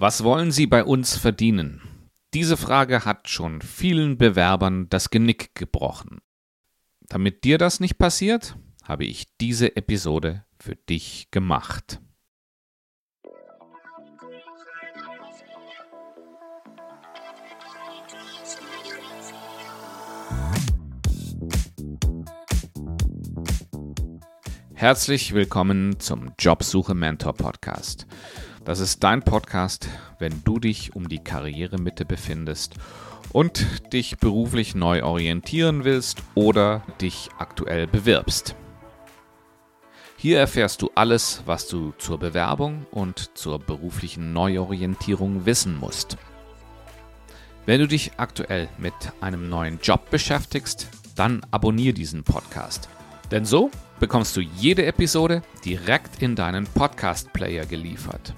Was wollen Sie bei uns verdienen? Diese Frage hat schon vielen Bewerbern das Genick gebrochen. Damit dir das nicht passiert, habe ich diese Episode für dich gemacht. Herzlich willkommen zum Jobsuche Mentor Podcast. Das ist dein Podcast, wenn du dich um die Karrieremitte befindest und dich beruflich neu orientieren willst oder dich aktuell bewirbst. Hier erfährst du alles, was du zur Bewerbung und zur beruflichen Neuorientierung wissen musst. Wenn du dich aktuell mit einem neuen Job beschäftigst, dann abonniere diesen Podcast. Denn so bekommst du jede Episode direkt in deinen Podcast-Player geliefert.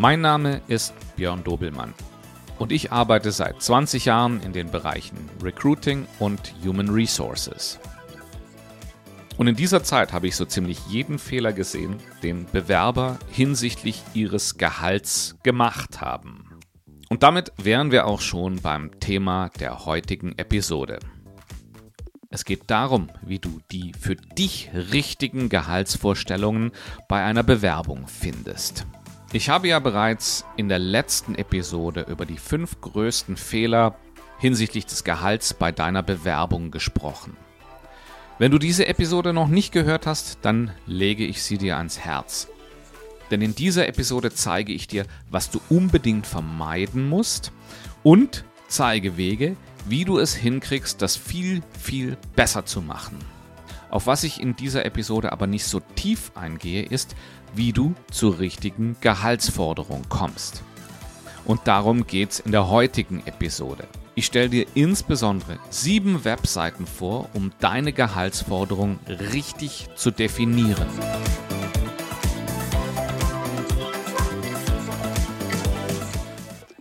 Mein Name ist Björn Dobelmann und ich arbeite seit 20 Jahren in den Bereichen Recruiting und Human Resources. Und in dieser Zeit habe ich so ziemlich jeden Fehler gesehen, den Bewerber hinsichtlich ihres Gehalts gemacht haben. Und damit wären wir auch schon beim Thema der heutigen Episode. Es geht darum, wie du die für dich richtigen Gehaltsvorstellungen bei einer Bewerbung findest. Ich habe ja bereits in der letzten Episode über die fünf größten Fehler hinsichtlich des Gehalts bei deiner Bewerbung gesprochen. Wenn du diese Episode noch nicht gehört hast, dann lege ich sie dir ans Herz. Denn in dieser Episode zeige ich dir, was du unbedingt vermeiden musst und zeige Wege, wie du es hinkriegst, das viel, viel besser zu machen. Auf was ich in dieser Episode aber nicht so tief eingehe, ist, wie du zur richtigen Gehaltsforderung kommst. Und darum geht es in der heutigen Episode. Ich stelle dir insbesondere sieben Webseiten vor, um deine Gehaltsforderung richtig zu definieren.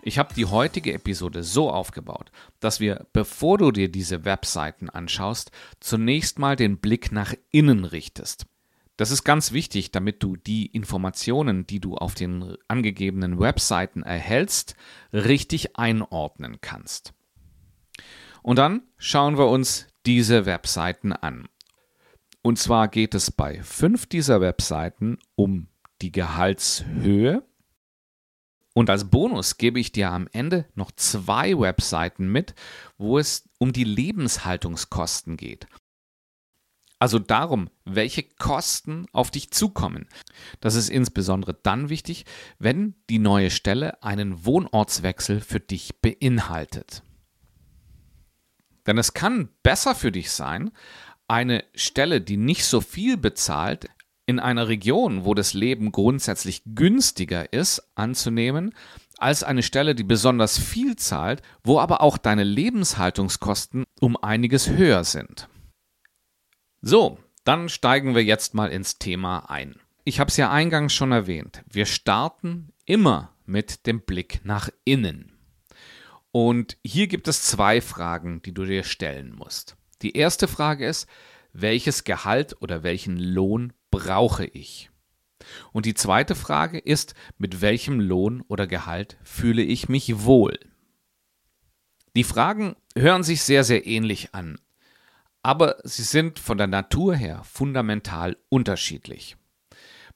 Ich habe die heutige Episode so aufgebaut, dass wir, bevor du dir diese Webseiten anschaust, zunächst mal den Blick nach innen richtest. Das ist ganz wichtig, damit du die Informationen, die du auf den angegebenen Webseiten erhältst, richtig einordnen kannst. Und dann schauen wir uns diese Webseiten an. Und zwar geht es bei fünf dieser Webseiten um die Gehaltshöhe. Und als Bonus gebe ich dir am Ende noch zwei Webseiten mit, wo es um die Lebenshaltungskosten geht. Also darum, welche Kosten auf dich zukommen. Das ist insbesondere dann wichtig, wenn die neue Stelle einen Wohnortswechsel für dich beinhaltet. Denn es kann besser für dich sein, eine Stelle, die nicht so viel bezahlt, in einer Region, wo das Leben grundsätzlich günstiger ist, anzunehmen, als eine Stelle, die besonders viel zahlt, wo aber auch deine Lebenshaltungskosten um einiges höher sind. So, dann steigen wir jetzt mal ins Thema ein. Ich habe es ja eingangs schon erwähnt. Wir starten immer mit dem Blick nach innen. Und hier gibt es zwei Fragen, die du dir stellen musst. Die erste Frage ist, welches Gehalt oder welchen Lohn brauche ich? Und die zweite Frage ist, mit welchem Lohn oder Gehalt fühle ich mich wohl? Die Fragen hören sich sehr, sehr ähnlich an, aber sie sind von der Natur her fundamental unterschiedlich.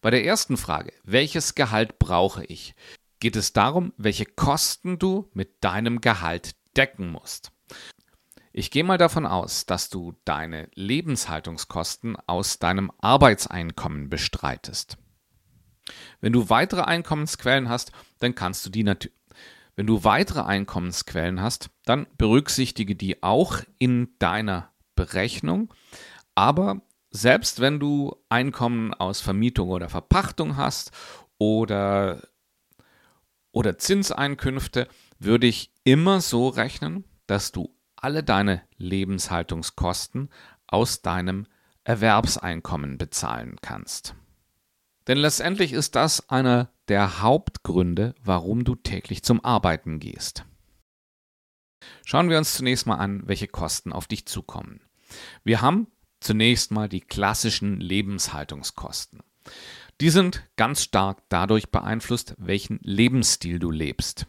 Bei der ersten Frage, welches Gehalt brauche ich, geht es darum, welche Kosten du mit deinem Gehalt decken musst. Ich gehe mal davon aus, dass du deine Lebenshaltungskosten aus deinem Arbeitseinkommen bestreitest. Wenn du weitere Einkommensquellen hast, dann kannst du die natürlich wenn du weitere Einkommensquellen hast, dann berücksichtige die auch in deiner Berechnung. Aber selbst wenn du Einkommen aus Vermietung oder Verpachtung hast oder, oder Zinseinkünfte, würde ich immer so rechnen, dass du alle deine Lebenshaltungskosten aus deinem Erwerbseinkommen bezahlen kannst. Denn letztendlich ist das einer der Hauptgründe, warum du täglich zum Arbeiten gehst. Schauen wir uns zunächst mal an, welche Kosten auf dich zukommen. Wir haben zunächst mal die klassischen Lebenshaltungskosten. Die sind ganz stark dadurch beeinflusst, welchen Lebensstil du lebst.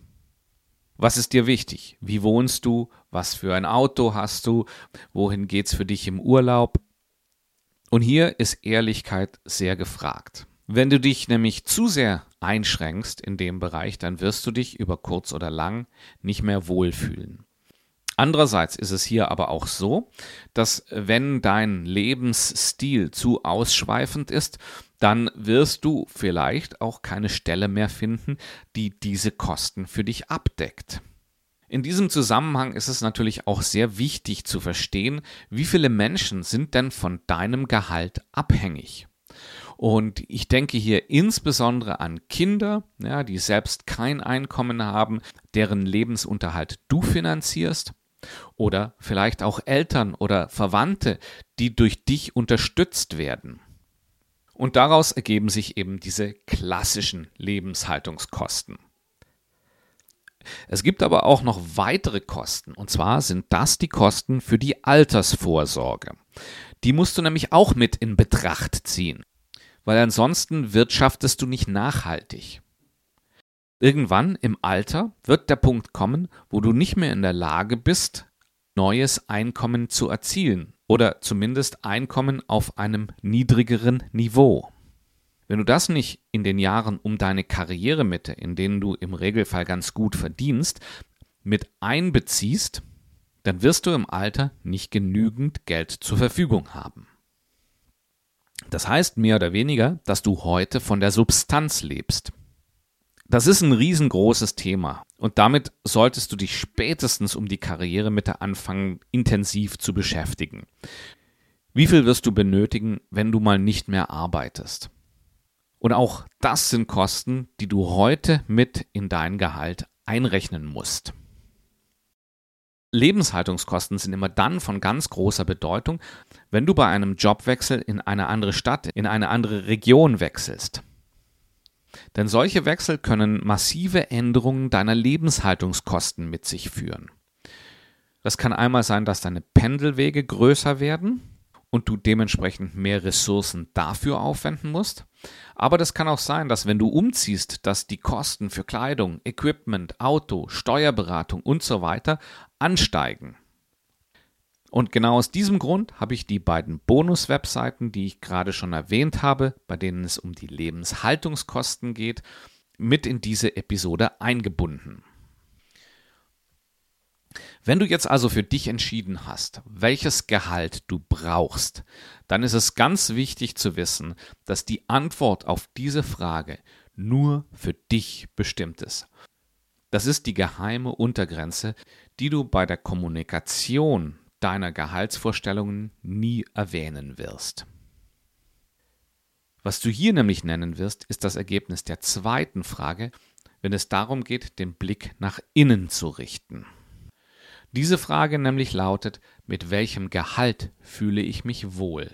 Was ist dir wichtig? Wie wohnst du? Was für ein Auto hast du? Wohin geht's für dich im Urlaub? Und hier ist Ehrlichkeit sehr gefragt. Wenn du dich nämlich zu sehr einschränkst in dem Bereich, dann wirst du dich über kurz oder lang nicht mehr wohlfühlen. Andererseits ist es hier aber auch so, dass wenn dein Lebensstil zu ausschweifend ist, dann wirst du vielleicht auch keine Stelle mehr finden, die diese Kosten für dich abdeckt. In diesem Zusammenhang ist es natürlich auch sehr wichtig zu verstehen, wie viele Menschen sind denn von deinem Gehalt abhängig. Und ich denke hier insbesondere an Kinder, ja, die selbst kein Einkommen haben, deren Lebensunterhalt du finanzierst oder vielleicht auch Eltern oder Verwandte, die durch dich unterstützt werden. Und daraus ergeben sich eben diese klassischen Lebenshaltungskosten. Es gibt aber auch noch weitere Kosten, und zwar sind das die Kosten für die Altersvorsorge. Die musst du nämlich auch mit in Betracht ziehen, weil ansonsten wirtschaftest du nicht nachhaltig. Irgendwann im Alter wird der Punkt kommen, wo du nicht mehr in der Lage bist, neues Einkommen zu erzielen oder zumindest Einkommen auf einem niedrigeren Niveau. Wenn du das nicht in den Jahren um deine Karrieremitte, in denen du im Regelfall ganz gut verdienst, mit einbeziehst, dann wirst du im Alter nicht genügend Geld zur Verfügung haben. Das heißt mehr oder weniger, dass du heute von der Substanz lebst. Das ist ein riesengroßes Thema und damit solltest du dich spätestens um die Karrieremitte anfangen, intensiv zu beschäftigen. Wie viel wirst du benötigen, wenn du mal nicht mehr arbeitest? Und auch das sind Kosten, die du heute mit in dein Gehalt einrechnen musst. Lebenshaltungskosten sind immer dann von ganz großer Bedeutung, wenn du bei einem Jobwechsel in eine andere Stadt, in eine andere Region wechselst. Denn solche Wechsel können massive Änderungen deiner Lebenshaltungskosten mit sich führen. Das kann einmal sein, dass deine Pendelwege größer werden und du dementsprechend mehr Ressourcen dafür aufwenden musst. Aber das kann auch sein, dass wenn du umziehst, dass die Kosten für Kleidung, Equipment, Auto, Steuerberatung und so weiter ansteigen. Und genau aus diesem Grund habe ich die beiden Bonus-Webseiten, die ich gerade schon erwähnt habe, bei denen es um die Lebenshaltungskosten geht, mit in diese Episode eingebunden. Wenn du jetzt also für dich entschieden hast, welches Gehalt du brauchst, dann ist es ganz wichtig zu wissen, dass die Antwort auf diese Frage nur für dich bestimmt ist. Das ist die geheime Untergrenze, die du bei der Kommunikation deiner Gehaltsvorstellungen nie erwähnen wirst. Was du hier nämlich nennen wirst, ist das Ergebnis der zweiten Frage, wenn es darum geht, den Blick nach innen zu richten. Diese Frage nämlich lautet, mit welchem Gehalt fühle ich mich wohl?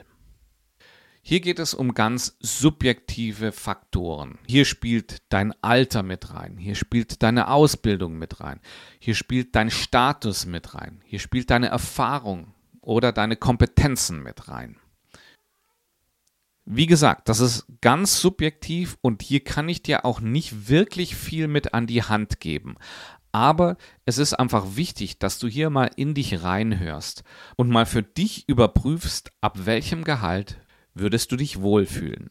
Hier geht es um ganz subjektive Faktoren. Hier spielt dein Alter mit rein, hier spielt deine Ausbildung mit rein, hier spielt dein Status mit rein, hier spielt deine Erfahrung oder deine Kompetenzen mit rein. Wie gesagt, das ist ganz subjektiv und hier kann ich dir auch nicht wirklich viel mit an die Hand geben. Aber es ist einfach wichtig, dass du hier mal in dich reinhörst und mal für dich überprüfst, ab welchem Gehalt würdest du dich wohlfühlen.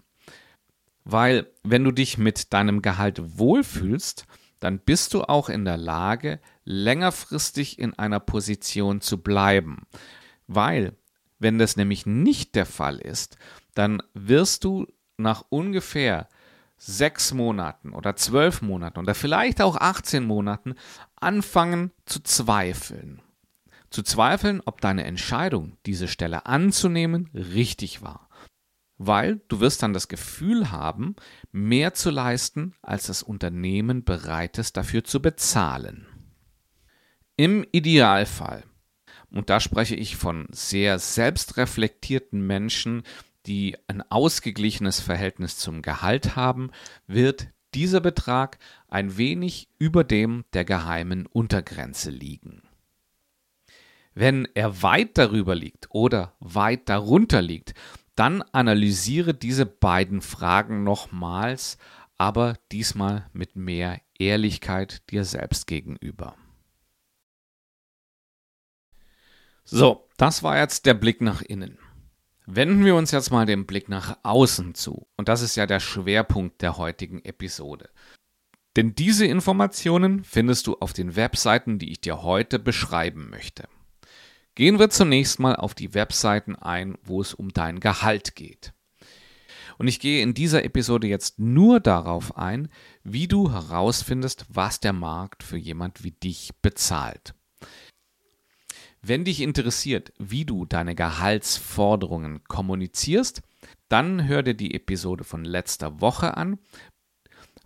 Weil wenn du dich mit deinem Gehalt wohlfühlst, dann bist du auch in der Lage, längerfristig in einer Position zu bleiben. Weil, wenn das nämlich nicht der Fall ist, dann wirst du nach ungefähr sechs Monaten oder zwölf Monaten oder vielleicht auch 18 Monaten anfangen zu zweifeln. Zu zweifeln, ob deine Entscheidung, diese Stelle anzunehmen, richtig war weil du wirst dann das Gefühl haben, mehr zu leisten, als das Unternehmen bereit ist dafür zu bezahlen. Im Idealfall, und da spreche ich von sehr selbstreflektierten Menschen, die ein ausgeglichenes Verhältnis zum Gehalt haben, wird dieser Betrag ein wenig über dem der geheimen Untergrenze liegen. Wenn er weit darüber liegt oder weit darunter liegt, dann analysiere diese beiden Fragen nochmals, aber diesmal mit mehr Ehrlichkeit dir selbst gegenüber. So, das war jetzt der Blick nach innen. Wenden wir uns jetzt mal den Blick nach außen zu. Und das ist ja der Schwerpunkt der heutigen Episode. Denn diese Informationen findest du auf den Webseiten, die ich dir heute beschreiben möchte. Gehen wir zunächst mal auf die Webseiten ein, wo es um dein Gehalt geht. Und ich gehe in dieser Episode jetzt nur darauf ein, wie du herausfindest, was der Markt für jemand wie dich bezahlt. Wenn dich interessiert, wie du deine Gehaltsforderungen kommunizierst, dann hör dir die Episode von letzter Woche an,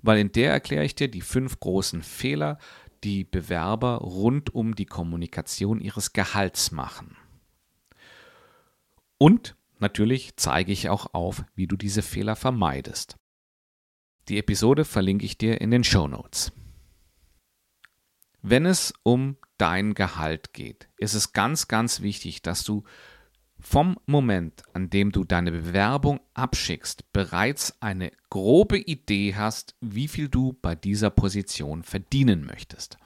weil in der erkläre ich dir die fünf großen Fehler, die Bewerber rund um die Kommunikation ihres Gehalts machen. Und natürlich zeige ich auch auf, wie du diese Fehler vermeidest. Die Episode verlinke ich dir in den Show Notes. Wenn es um dein Gehalt geht, ist es ganz, ganz wichtig, dass du vom Moment, an dem du deine Bewerbung abschickst, bereits eine grobe Idee hast, wie viel du bei dieser Position verdienen möchtest.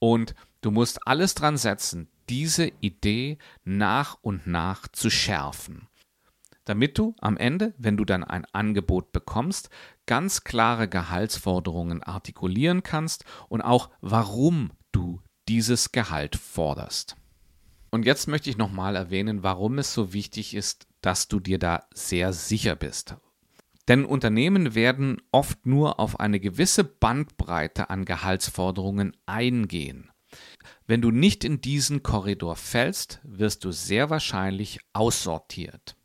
Und du musst alles dran setzen, diese Idee nach und nach zu schärfen. Damit du am Ende, wenn du dann ein Angebot bekommst, ganz klare Gehaltsforderungen artikulieren kannst und auch warum du dieses Gehalt forderst. Und jetzt möchte ich nochmal erwähnen, warum es so wichtig ist, dass du dir da sehr sicher bist. Denn Unternehmen werden oft nur auf eine gewisse Bandbreite an Gehaltsforderungen eingehen. Wenn du nicht in diesen Korridor fällst, wirst du sehr wahrscheinlich aussortiert.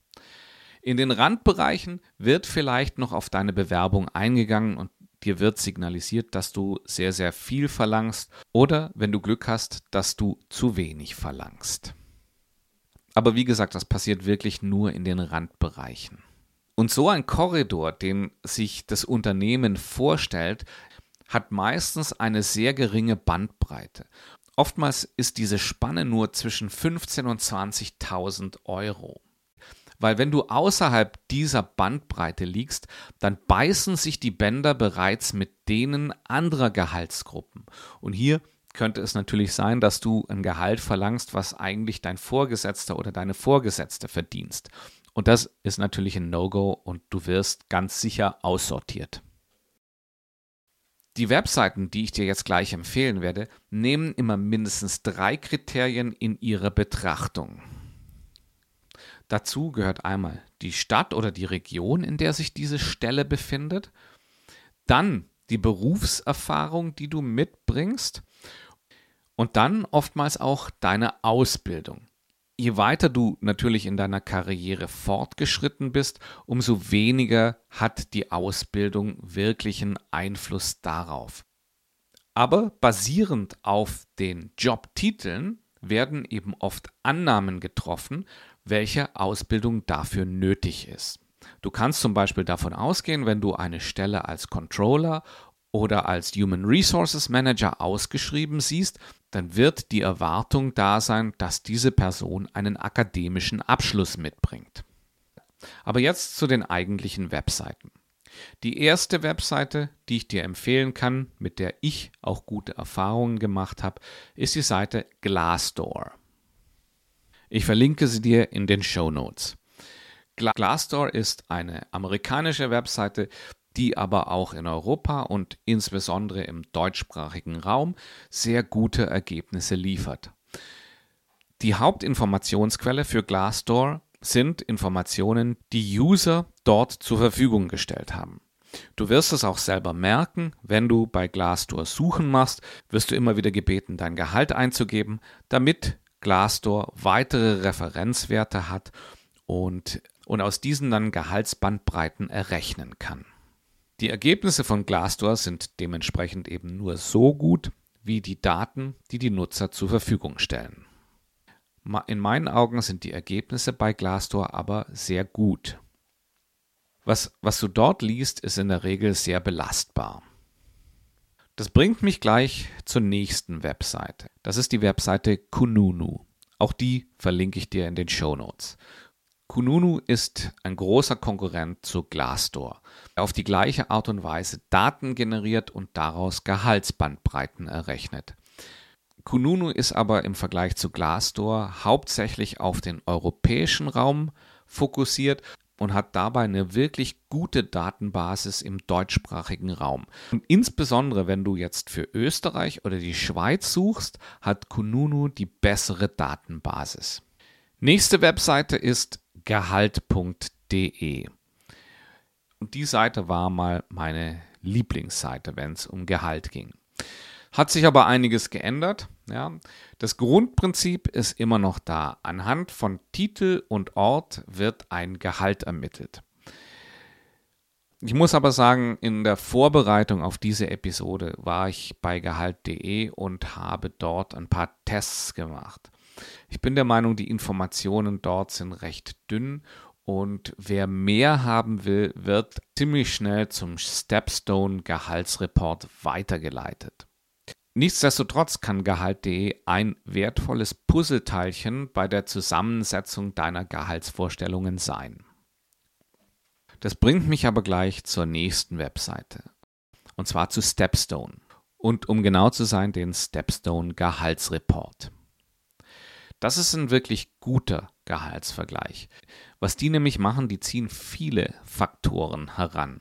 In den Randbereichen wird vielleicht noch auf deine Bewerbung eingegangen und dir wird signalisiert, dass du sehr, sehr viel verlangst oder, wenn du Glück hast, dass du zu wenig verlangst. Aber wie gesagt, das passiert wirklich nur in den Randbereichen. Und so ein Korridor, den sich das Unternehmen vorstellt, hat meistens eine sehr geringe Bandbreite. Oftmals ist diese Spanne nur zwischen 15.000 und 20.000 Euro. Weil wenn du außerhalb dieser Bandbreite liegst, dann beißen sich die Bänder bereits mit denen anderer Gehaltsgruppen. Und hier könnte es natürlich sein, dass du ein Gehalt verlangst, was eigentlich dein Vorgesetzter oder deine Vorgesetzte verdienst. Und das ist natürlich ein No-Go und du wirst ganz sicher aussortiert. Die Webseiten, die ich dir jetzt gleich empfehlen werde, nehmen immer mindestens drei Kriterien in ihre Betrachtung. Dazu gehört einmal die Stadt oder die Region, in der sich diese Stelle befindet, dann die Berufserfahrung, die du mitbringst und dann oftmals auch deine Ausbildung. Je weiter du natürlich in deiner Karriere fortgeschritten bist, umso weniger hat die Ausbildung wirklichen Einfluss darauf. Aber basierend auf den Jobtiteln werden eben oft Annahmen getroffen, welche Ausbildung dafür nötig ist. Du kannst zum Beispiel davon ausgehen, wenn du eine Stelle als Controller oder als Human Resources Manager ausgeschrieben siehst, dann wird die Erwartung da sein, dass diese Person einen akademischen Abschluss mitbringt. Aber jetzt zu den eigentlichen Webseiten. Die erste Webseite, die ich dir empfehlen kann, mit der ich auch gute Erfahrungen gemacht habe, ist die Seite Glassdoor. Ich verlinke sie dir in den Show Notes. Glassdoor ist eine amerikanische Webseite, die aber auch in Europa und insbesondere im deutschsprachigen Raum sehr gute Ergebnisse liefert. Die Hauptinformationsquelle für Glassdoor sind Informationen, die User dort zur Verfügung gestellt haben. Du wirst es auch selber merken, wenn du bei Glassdoor Suchen machst, wirst du immer wieder gebeten, dein Gehalt einzugeben, damit Glassdoor weitere Referenzwerte hat und, und aus diesen dann Gehaltsbandbreiten errechnen kann. Die Ergebnisse von Glassdoor sind dementsprechend eben nur so gut wie die Daten, die die Nutzer zur Verfügung stellen. In meinen Augen sind die Ergebnisse bei Glassdoor aber sehr gut. Was, was du dort liest, ist in der Regel sehr belastbar. Das bringt mich gleich zur nächsten Webseite. Das ist die Webseite Kununu. Auch die verlinke ich dir in den Show Notes. Kununu ist ein großer Konkurrent zu Glassdoor, der auf die gleiche Art und Weise Daten generiert und daraus Gehaltsbandbreiten errechnet. Kununu ist aber im Vergleich zu Glassdoor hauptsächlich auf den europäischen Raum fokussiert und hat dabei eine wirklich gute Datenbasis im deutschsprachigen Raum. Und insbesondere wenn du jetzt für Österreich oder die Schweiz suchst, hat Kununu die bessere Datenbasis. Nächste Webseite ist gehalt.de. Und die Seite war mal meine Lieblingsseite, wenn es um Gehalt ging. Hat sich aber einiges geändert. Ja. Das Grundprinzip ist immer noch da. Anhand von Titel und Ort wird ein Gehalt ermittelt. Ich muss aber sagen, in der Vorbereitung auf diese Episode war ich bei gehalt.de und habe dort ein paar Tests gemacht. Ich bin der Meinung, die Informationen dort sind recht dünn und wer mehr haben will, wird ziemlich schnell zum Stepstone Gehaltsreport weitergeleitet. Nichtsdestotrotz kann Gehalt.de ein wertvolles Puzzleteilchen bei der Zusammensetzung deiner Gehaltsvorstellungen sein. Das bringt mich aber gleich zur nächsten Webseite. Und zwar zu Stepstone. Und um genau zu sein, den Stepstone Gehaltsreport. Das ist ein wirklich guter Gehaltsvergleich. Was die nämlich machen, die ziehen viele Faktoren heran.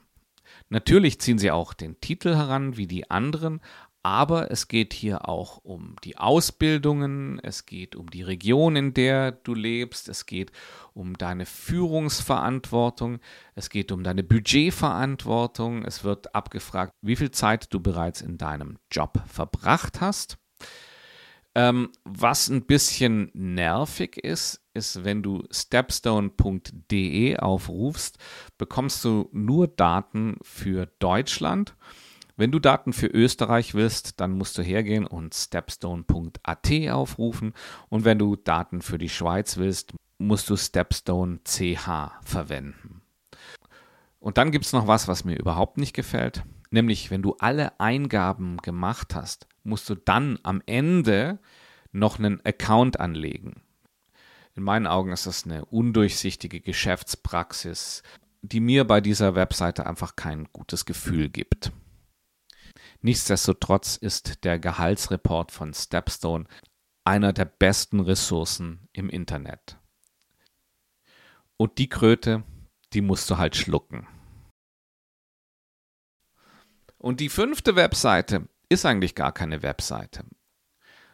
Natürlich ziehen sie auch den Titel heran wie die anderen, aber es geht hier auch um die Ausbildungen, es geht um die Region, in der du lebst, es geht um deine Führungsverantwortung, es geht um deine Budgetverantwortung, es wird abgefragt, wie viel Zeit du bereits in deinem Job verbracht hast. Ähm, was ein bisschen nervig ist, ist, wenn du stepstone.de aufrufst, bekommst du nur Daten für Deutschland. Wenn du Daten für Österreich willst, dann musst du hergehen und stepstone.at aufrufen. Und wenn du Daten für die Schweiz willst, musst du Stepstone CH verwenden. Und dann gibt es noch was, was mir überhaupt nicht gefällt. Nämlich, wenn du alle Eingaben gemacht hast, musst du dann am Ende noch einen Account anlegen. In meinen Augen ist das eine undurchsichtige Geschäftspraxis, die mir bei dieser Webseite einfach kein gutes Gefühl gibt. Nichtsdestotrotz ist der Gehaltsreport von Stepstone einer der besten Ressourcen im Internet. Und die Kröte, die musst du halt schlucken. Und die fünfte Webseite ist eigentlich gar keine Webseite,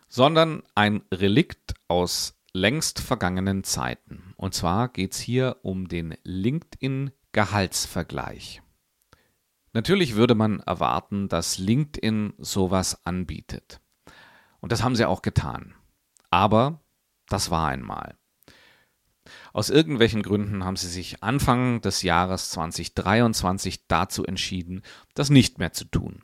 sondern ein Relikt aus längst vergangenen Zeiten. Und zwar geht es hier um den LinkedIn Gehaltsvergleich. Natürlich würde man erwarten, dass LinkedIn sowas anbietet. Und das haben sie auch getan. Aber das war einmal. Aus irgendwelchen Gründen haben sie sich Anfang des Jahres 2023 dazu entschieden, das nicht mehr zu tun.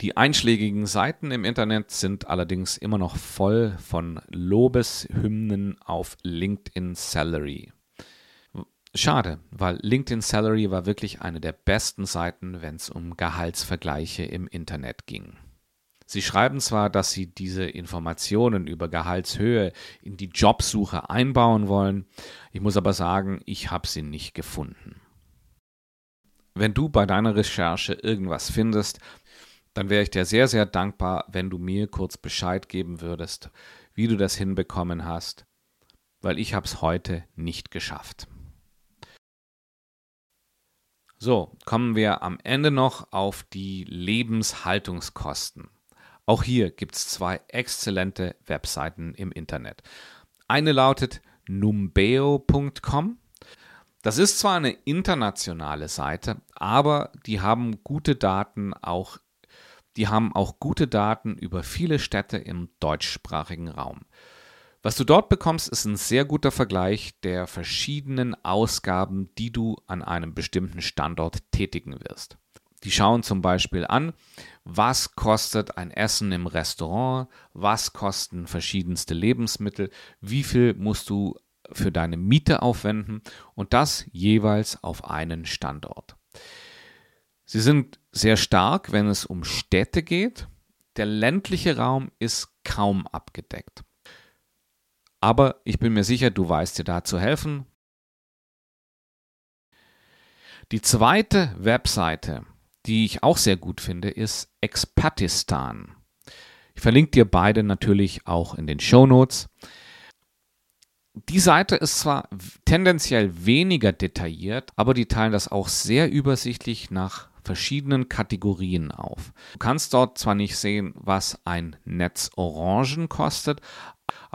Die einschlägigen Seiten im Internet sind allerdings immer noch voll von Lobeshymnen auf LinkedIn Salary. Schade, weil LinkedIn Salary war wirklich eine der besten Seiten, wenn es um Gehaltsvergleiche im Internet ging. Sie schreiben zwar, dass Sie diese Informationen über Gehaltshöhe in die Jobsuche einbauen wollen, ich muss aber sagen, ich habe sie nicht gefunden. Wenn du bei deiner Recherche irgendwas findest, dann wäre ich dir sehr, sehr dankbar, wenn du mir kurz Bescheid geben würdest, wie du das hinbekommen hast, weil ich habe es heute nicht geschafft. So, kommen wir am Ende noch auf die Lebenshaltungskosten. Auch hier gibt es zwei exzellente Webseiten im Internet. Eine lautet numbeo.com. Das ist zwar eine internationale Seite, aber die haben gute Daten auch die haben auch gute Daten über viele Städte im deutschsprachigen Raum. Was du dort bekommst, ist ein sehr guter Vergleich der verschiedenen Ausgaben, die du an einem bestimmten Standort tätigen wirst. Die schauen zum Beispiel an, was kostet ein Essen im Restaurant, was kosten verschiedenste Lebensmittel, wie viel musst du für deine Miete aufwenden und das jeweils auf einen Standort. Sie sind sehr stark, wenn es um Städte geht. Der ländliche Raum ist kaum abgedeckt. Aber ich bin mir sicher, du weißt dir da zu helfen. Die zweite Webseite, die ich auch sehr gut finde, ist Expatistan. Ich verlinke dir beide natürlich auch in den Show Notes. Die Seite ist zwar tendenziell weniger detailliert, aber die teilen das auch sehr übersichtlich nach verschiedenen Kategorien auf. Du kannst dort zwar nicht sehen, was ein Netz Orangen kostet,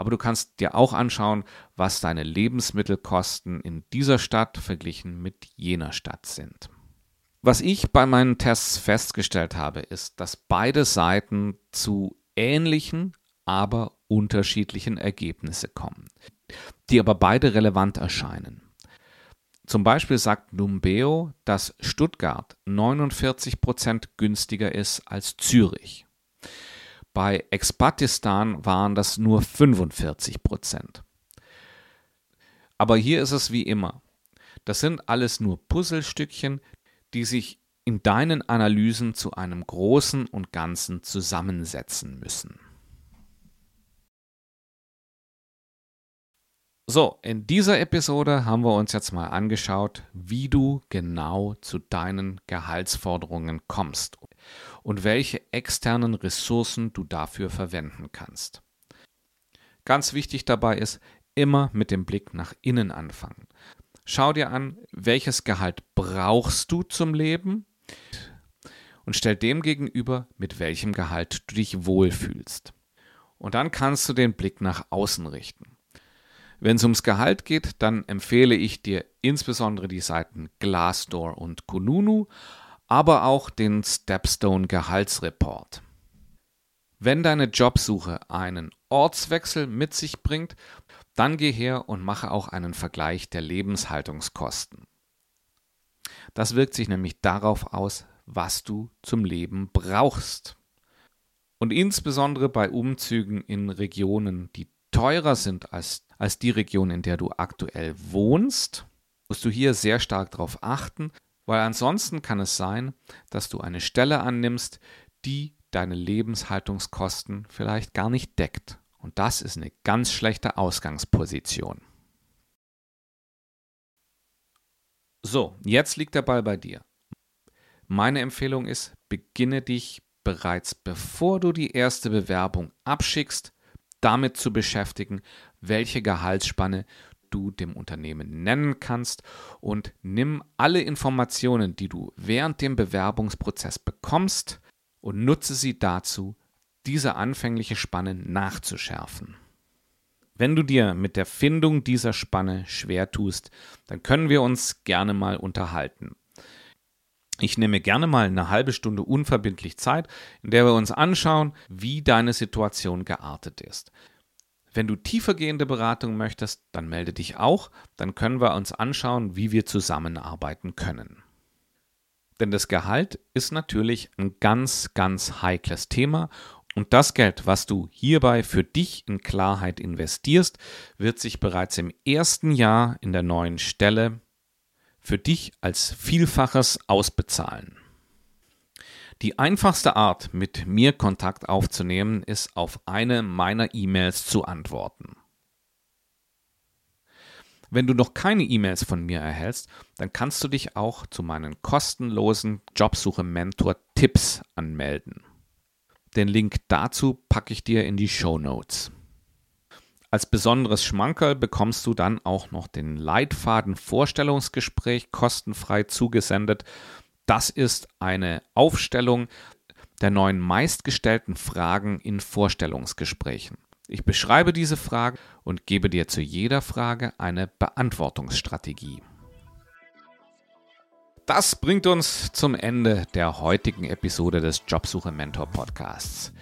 aber du kannst dir auch anschauen, was deine Lebensmittelkosten in dieser Stadt verglichen mit jener Stadt sind. Was ich bei meinen Tests festgestellt habe, ist, dass beide Seiten zu ähnlichen, aber unterschiedlichen Ergebnissen kommen, die aber beide relevant erscheinen. Zum Beispiel sagt Numbeo, dass Stuttgart 49% günstiger ist als Zürich. Bei Expatistan waren das nur 45 Prozent. Aber hier ist es wie immer. Das sind alles nur Puzzlestückchen, die sich in deinen Analysen zu einem großen und Ganzen zusammensetzen müssen. So, in dieser Episode haben wir uns jetzt mal angeschaut, wie du genau zu deinen Gehaltsforderungen kommst und welche externen Ressourcen du dafür verwenden kannst. Ganz wichtig dabei ist, immer mit dem Blick nach innen anfangen. Schau dir an, welches Gehalt brauchst du zum Leben und stell dem gegenüber, mit welchem Gehalt du dich wohlfühlst. Und dann kannst du den Blick nach außen richten. Wenn es ums Gehalt geht, dann empfehle ich dir insbesondere die Seiten Glassdoor und Kununu, aber auch den Stepstone Gehaltsreport. Wenn deine Jobsuche einen Ortswechsel mit sich bringt, dann geh her und mache auch einen Vergleich der Lebenshaltungskosten. Das wirkt sich nämlich darauf aus, was du zum Leben brauchst. Und insbesondere bei Umzügen in Regionen, die teurer sind als als die Region, in der du aktuell wohnst, musst du hier sehr stark darauf achten, weil ansonsten kann es sein, dass du eine Stelle annimmst, die deine Lebenshaltungskosten vielleicht gar nicht deckt. Und das ist eine ganz schlechte Ausgangsposition. So, jetzt liegt der Ball bei dir. Meine Empfehlung ist, beginne dich bereits bevor du die erste Bewerbung abschickst, damit zu beschäftigen, welche Gehaltsspanne du dem Unternehmen nennen kannst und nimm alle Informationen, die du während dem Bewerbungsprozess bekommst und nutze sie dazu, diese anfängliche Spanne nachzuschärfen. Wenn du dir mit der Findung dieser Spanne schwer tust, dann können wir uns gerne mal unterhalten. Ich nehme gerne mal eine halbe Stunde unverbindlich Zeit, in der wir uns anschauen, wie deine Situation geartet ist. Wenn du tiefergehende Beratung möchtest, dann melde dich auch, dann können wir uns anschauen, wie wir zusammenarbeiten können. Denn das Gehalt ist natürlich ein ganz, ganz heikles Thema und das Geld, was du hierbei für dich in Klarheit investierst, wird sich bereits im ersten Jahr in der neuen Stelle für dich als Vielfaches ausbezahlen. Die einfachste Art, mit mir Kontakt aufzunehmen, ist auf eine meiner E-Mails zu antworten. Wenn du noch keine E-Mails von mir erhältst, dann kannst du dich auch zu meinen kostenlosen Jobsuche-Mentor Tipps anmelden. Den Link dazu packe ich dir in die Show Notes. Als besonderes Schmankerl bekommst du dann auch noch den Leitfaden Vorstellungsgespräch kostenfrei zugesendet, das ist eine Aufstellung der neun meistgestellten Fragen in Vorstellungsgesprächen. Ich beschreibe diese Fragen und gebe dir zu jeder Frage eine Beantwortungsstrategie. Das bringt uns zum Ende der heutigen Episode des Jobsuche Mentor Podcasts.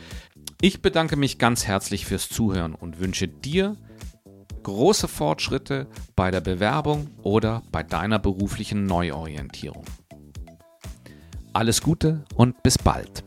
Ich bedanke mich ganz herzlich fürs Zuhören und wünsche dir große Fortschritte bei der Bewerbung oder bei deiner beruflichen Neuorientierung. Alles Gute und bis bald.